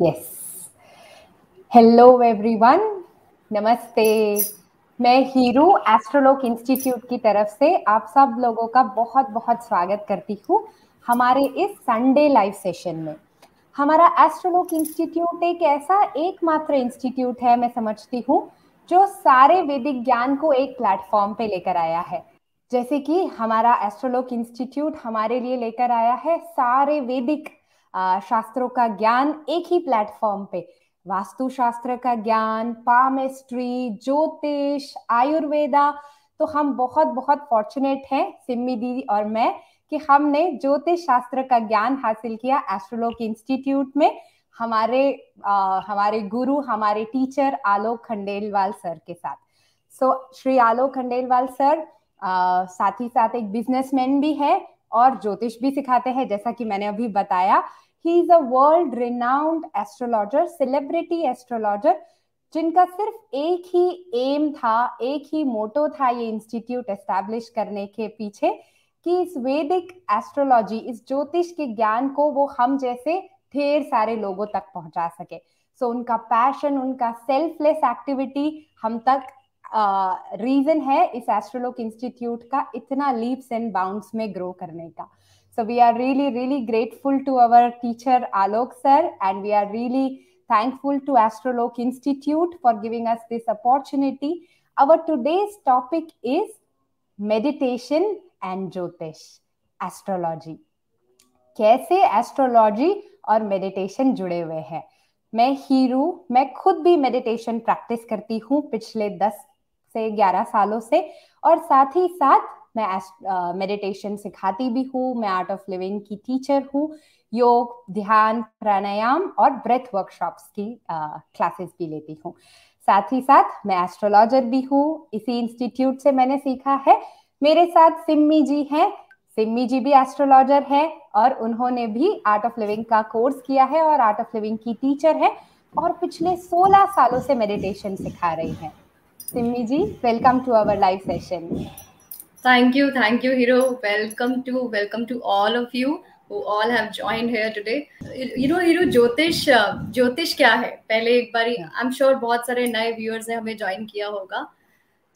Yes hello everyone नमस्ते. मैं Hiru एस्ट्रोलॉक institute की तरफ़ से आप सब लोगों का बहुत बहुत स्वागत करती हूँ हमारे इस संडे लाइव सेशन में। हमारा एस्ट्रोलॉक इंस्टीट्यूट एक ऐसा एकमात्र इंस्टीट्यूट है, मैं समझती हूँ, जो सारे वैदिक ज्ञान को एक प्लेटफॉर्म पे लेकर आया है। जैसे कि हमारा एस्ट्रोलॉक इंस्टीट्यूट हमारे लिए लेकर आया है सारे वैदिक शास्त्रों का ज्ञान एक ही प्लेटफॉर्म पे। वास्तु शास्त्र का ज्ञान पामेस्ट्री ज्योतिष आयुर्वेदा तो हम बहुत बहुत फॉर्चुनेट हैं सिम्मी दीदी और मैं कि हमने ज्योतिष शास्त्र का ज्ञान हासिल किया एस्ट्रोलॉक इंस्टीट्यूट में। हमारे आ, हमारे गुरु हमारे टीचर आलोक खंडेलवाल सर के साथ। So so, Shri Alok Khandelwal sir आ, साथ ही साथ एक बिजनेसमैन भी है और ज्योतिष भी सिखाते हैं जैसा कि मैंने अभी बताया। He is a world renowned astrologer celebrity astrologer जिनका सिर्फ़ एक ही एम था एक ही मोटो था ये इंस्टीट्यूट एस्टैब्लिश करने के पीछे कि इस वैदिक एस्ट्रोलॉजी इस ज्योतिष के ज्ञान को वो हम जैसे ढेर सारे लोगों तक पहुँचा सके। सो so, उनका पैशन उनका सेल्फलेस एक्टिविटी हम तक रीजन है इस एस्ट्रोलॉक इंस्टीट्यूट का इतना लीप्स एंड बाउंड्स में ग्रो करने का। So we are really really grateful to our teacher Alok sir and we are really thankful to Astrolok institute for giving us this opportunity our today's topic is meditation and jyotish astrology कैसे astrology और meditation जुड़े हुए हैं? मैं हीरू मैं खुद भी meditation practice करती हूँ पिछले दस से, ग्यारह सालों से। और साथ ही साथ मैं मेडिटेशन सिखाती भी हूँ। मैं आर्ट ऑफ़ लिविंग की टीचर हूँ। योग, ध्यान, प्राणायाम और ब्रेथ वर्कशॉप्स की क्लासेस भी लेती हूँ। साथ ही साथ मैं एस्ट्रोलॉजर भी हूँ। इसी इंस्टीट्यूट से मैंने सीखा है। मेरे साथ सिम्मी जी हैं। सिम्मी जी भी एस्ट्रोलॉजर है और उन्होंने भी आर्ट ऑफ़ लिविंग का कोर्स किया है और आर्ट ऑफ़ लिविंग की टीचर है। और पिछले 16 सालों से मेडिटेशन सिखा रही हैं। Simmi ji welcome to our live session Thank you, thank you, Hero. Welcome to welcome to all of you who all have joined here today. You know, Hero, ज्योतिष ज्योतिष क्या है पहले एक बार आई एम श्योर बहुत सारे नए viewers ने हमें ज्वाइन किया होगा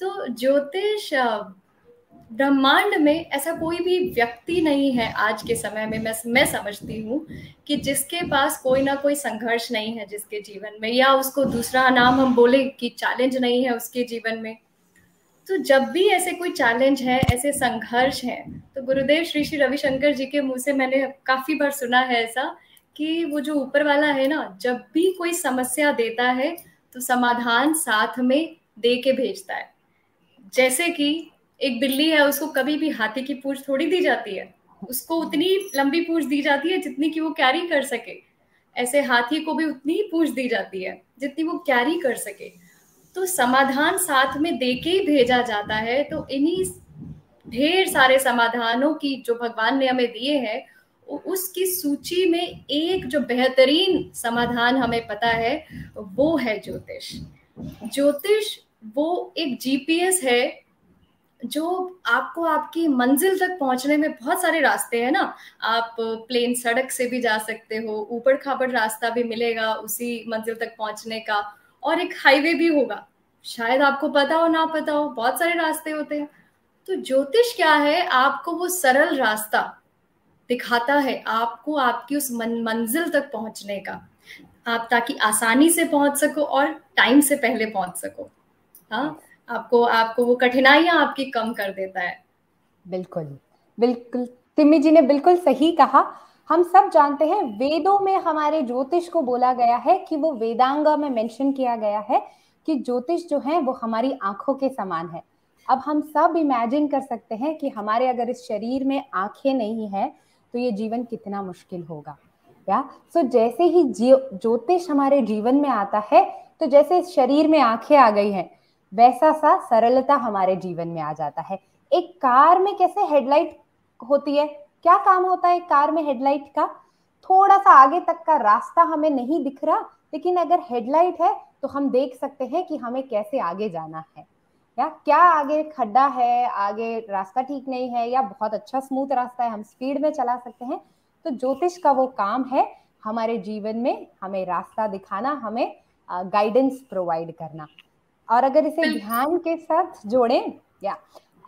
तो ज्योतिष ब्रह्मांड में ऐसा कोई भी व्यक्ति नहीं है आज के समय में, मैं मैं समझती हूँ कि जिसके पास कोई ना कोई संघर्ष नहीं है जिसके जीवन में, या उसको दूसरा नाम हम बोले कि चैलेंज नहीं है उसके जीवन में। तो जब भी ऐसे कोई चैलेंज है, ऐसे संघर्ष है तो गुरुदेव श्री श्री रविशंकर जी के मुँह से मैंने काफ़ी बार सुना है ऐसा कि वो जो ऊपर वाला है ना, जब भी कोई समस्या देता है तो समाधान साथ में दे के भेजता है। जैसे कि एक बिल्ली है, उसको कभी भी हाथी की पूछ थोड़ी दी जाती है। उसको उतनी लंबी पूछ दी जाती है जितनी कि वो कैरी कर सके। ऐसे हाथी को भी उतनी ही पूछ दी जाती है जितनी वो कैरी कर सके। तो समाधान साथ में दे के ही भेजा जाता है तो इन्हीं ढेर सारे समाधानों की जो भगवान ने हमें दिए हैं उसकी सूची में एक जो बेहतरीन समाधान हमें पता है, वो है ज्योतिष। ज्योतिष वो एक जीपीएस है जो आपको आपकी मंजिल तक पहुँचने में बहुत सारे रास्ते हैं ना। आप प्लेन सड़क से भी जा सकते हो ऊपर खापड़ रास्ता भी मिलेगा उसी मंजिल तक पहुँचने का और एक हाईवे भी होगा। शायद आपको पता हो ना पता हो बहुत सारे रास्ते होते हैं। तो ज्योतिष क्या है? आपको वो सरल रास्ता दिखाता है आपको आपकी उस मन, मंजिल तक पहुँचने का। आप ताकि आसानी से पहुँच सको और टाइम से पहले पहुँच सको। हाँ? आपको आपको वो कठिनाइयाँ आपकी कम कर देता है। बिल्कुल बिल्कुल। तिम्मी जी ने बिल्कुल सही कहा। हम सब जानते हैं वेदों में हमारे ज्योतिष को बोला गया है कि वो वेदांगा में मेंशन किया गया है कि ज्योतिष जो है वो हमारी आँखों के समान है। अब हम सब इमेजिन कर सकते हैं कि हमारे अगर इस शरीर में आँखें नहीं है तो ये जीवन कितना मुश्किल होगा या? सो so, जैसे ही ज्योतिष हमारे जीवन में आता है तो जैसे इस शरीर में आँखें आ गई हैं वैसा सा सरलता हमारे जीवन में आ जाता है। एक कार में कैसे हेडलाइट होती है? क्या काम होता है कार में हेडलाइट का? थोड़ा सा आगे तक का रास्ता हमें नहीं दिख रहा, लेकिन अगर हेडलाइट है तो हम देख सकते हैं कि हमें कैसे आगे जाना है। या क्या आगे खड्डा है, आगे रास्ता ठीक नहीं है, या बहुत अच्छा स्मूथ रास्ता है, हम स्पीड में चला सकते हैं। तो ज्योतिष का वो काम है, हमारे जीवन में हमें रास्ता दिखाना, हमें गाइडेंस प्रोवाइड करना। और अगर इसे ध्यान के साथ जोड़ें या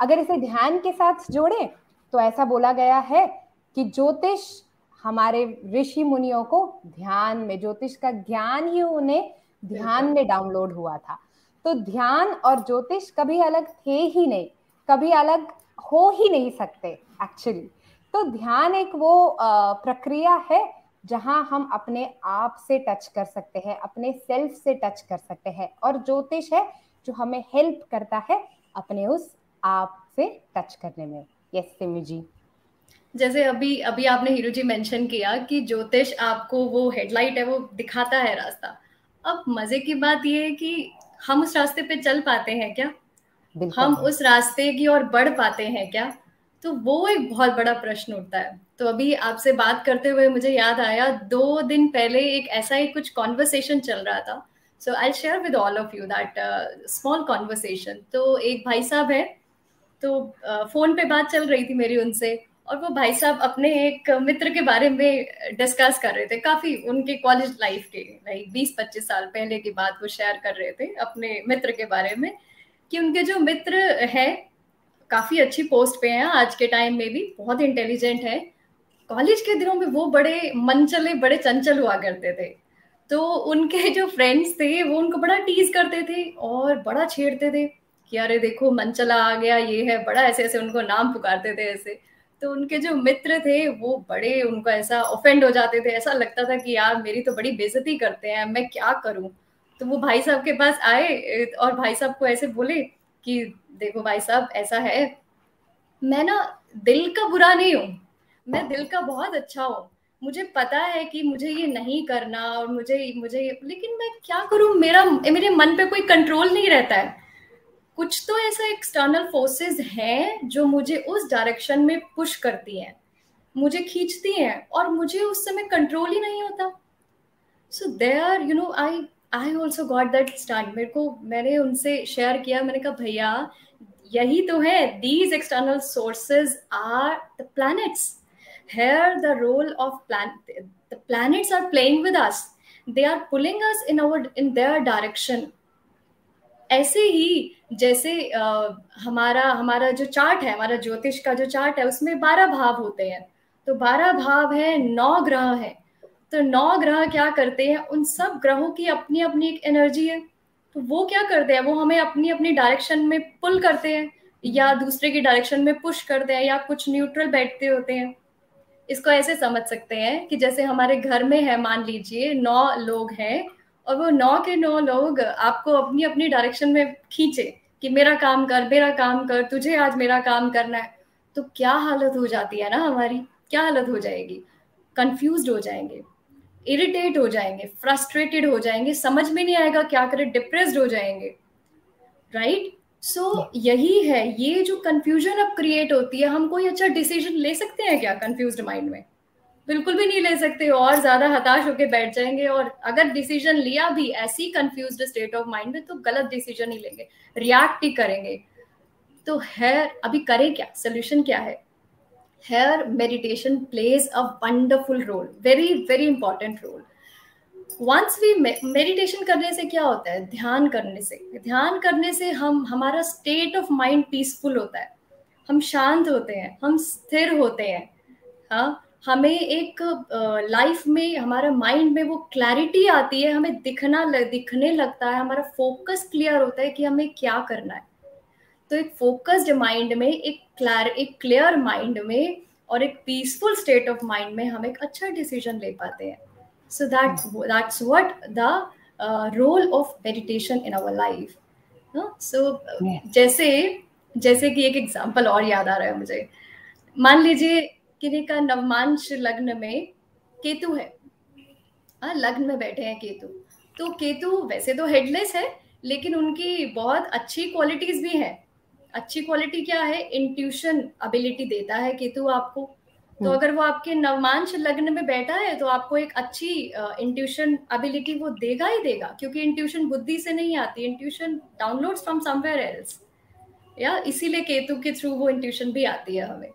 अगर इसे ध्यान के साथ जोड़ें तो ऐसा बोला गया है कि ज्योतिष हमारे ऋषि मुनियों को ध्यान में ज्योतिष का ज्ञान ही उन्हें ध्यान में डाउनलोड हुआ था। तो ध्यान और ज्योतिष कभी अलग थे ही नहीं कभी अलग हो ही नहीं सकते एक्चुअली तो ध्यान एक वो प्रक्रिया है जहाँ हम अपने आप से टच कर सकते हैं अपने सेल्फ से टच कर सकते हैं और ज्योतिष है जो हमें हेल्प करता है अपने उस आप से टच करने में। यस सिमी जी। जैसे अभी अभी आपने हीरो जी मेंशन किया कि ज्योतिष आपको वो हेडलाइट है वो दिखाता है रास्ता। अब मज़े की बात ये है कि हम उस रास्ते पे चल पाते हैं क्या? हम उस रास्ते की ओर बढ़ पाते हैं क्या? तो वो एक बहुत बड़ा प्रश्न उठता है। तो अभी आपसे बात करते हुए मुझे याद आया दो दिन पहले एक ऐसा ही कुछ कॉन्वर्सेशन चल रहा था। So I share with all of you that small conversation तो एक भाई साहब है तो फ़ोन uh, पे बात चल रही थी मेरी उनसे और वो भाई साहब अपने एक मित्र के बारे में डिस्कस कर रहे थे। काफ़ी उनके कॉलेज लाइफ के लाइक बीस पच्चीस साल पहले की बात वो शेयर कर रहे थे अपने मित्र के बारे में कि उनके जो मित्र है काफ़ी अच्छी पोस्ट पे हैं, आज के टाइम में भी, बहुत इंटेलिजेंट है। कॉलेज के दिनों में वो बड़े मनचले, बड़े चंचल हुआ करते थे। तो उनके जो फ्रेंड्स थे, वो उनको बड़ा टीज करते थे और बड़ा छेड़ते थे कि अरे देखो, मनचला आ गया, ये है, बड़ा ऐसे ऐसे उनको नाम पुकारते थे ऐसे। तो उनके जो मित्र थे, वो बड़े उनको ऐसा ऑफेंड हो जाते थे। ऐसा लगता था कि यार, मेरी तो बड़ी बेजती करते हैं, मैं क्या करूँ? तो वो भाई साहब के पास आए और भाई साहब को ऐसे बोले कि देखो भाई साहब, ऐसा है। मैं ना दिल का बुरा नहीं हूँ। मैं दिल का बहुत अच्छा हूँ। मुझे पता है कि मुझे ये नहीं करना और मुझे मुझे लेकिन मैं क्या करूँ? मेरा, मेरे मन पे कोई कंट्रोल नहीं रहता है। कुछ तो ऐसा एक्सटर्नल फोर्सेस हैं जो मुझे उस डायरेक्शन में पुश करती हैं। मुझे खींचती हैं और मुझे उस समय कंट्रोल ही नहीं होता। So there you know I I also got that stand मेरे को मैंने उनसे शेयर किया मैंने कहा भैया यही तो है these external sources are the planets here the role of plan the planets are playing with us they are pulling us in our in their direction ऐसे ही जैसे आ, हमारा हमारा जो चार्ट है हमारा ज्योतिष का जो चार्ट है उसमें बारह भाव होते हैं। तो बारह भाव है नौ ग्रह है। तो नौ ग्रह क्या करते हैं? उन सब ग्रहों की अपनी अपनी एक एनर्जी है। तो वो क्या करते हैं? वो हमें अपनी अपनी डायरेक्शन में पुल करते हैं या दूसरे की डायरेक्शन में पुश करते हैं या कुछ न्यूट्रल बैठते होते हैं। इसको ऐसे समझ सकते हैं कि जैसे हमारे घर में है, मान लीजिए, नौ लोग हैं और वो नौ के नौ लोग आपको अपनी अपनी डायरेक्शन में खींचे कि मेरा काम कर, मेरा काम कर, तुझे आज मेरा काम करना है। तो क्या हालत हो जाती है ना हमारी? क्या हालत हो जाएगी? कंफ्यूज हो जाएँगे। इरिटेट हो जाएँगे फ्रस्ट्रेटेड हो जाएँगे समझ में नहीं आएगा क्या करें डिप्रेस्ड हो जाएँगे राइट right? सो so, यही है ये जो कंफ्यूजन अब क्रिएट होती है हम कोई अच्छा डिसीज़न ले सकते हैं क्या कंफ्यूज माइंड में? बिल्कुल भी नहीं ले सकते और ज़्यादा हताश होकर बैठ जाएँगे और अगर डिसीज़न लिया भी ऐसी कंफ्यूज स्टेट ऑफ़ माइंड में तो गलत डिसीज़न ही लेंगे रिएक्ट ही करेंगे। तो है अभी करें क्या? सोल्यूशन क्या है? Here meditation plays a wonderful role very very important role once we meditation करने से क्या होता है? ध्यान करने से। ध्यान करने से हम, हमारा स्टेट ऑफ़ माइंड पीसफुल होता है। हम शांत होते हैं, हम स्थिर होते हैं। हाँ हमें एक लाइफ में, हमारा माइंड में वो क्लैरिटी आती है, हमें दिखना दिखने लगता है, हमारा फोकस क्लियर होता है कि हमें क्या करना है। तो एक फोकस्ड माइंड में एक क्लैर एक क्लियर माइंड में और एक पीसफुल स्टेट ऑफ़ माइंड में हम एक अच्छा डिसीज़न ले पाते हैं। So that that's what the role of meditation in our life so जैसे जैसे कि एक एग्जांपल और याद आ रहा है मुझे। मान लीजिए किन्हीं का नवमांश लग्न में केतु है। हाँ लग्न में बैठे हैं केतु। तो केतु वैसे तो हेडलेस है लेकिन उनकी बहुत अच्छी क्वालिटीज भी हैं। अच्छी क्वालिटी क्या है? इंट्यूशन एबिलिटी देता है केतु आपको। तो हम्म। अगर वो आपके नवमांश लग्न में बैठा है तो आपको एक अच्छी इंट्यूशन एबिलिटी वो देगा ही देगा क्योंकि इंट्यूशन बुद्धि से नहीं आती। Intuition download from somewhere else या इसीलिए केतु के थ्रू वो इंट्यूशन भी आती है हमें।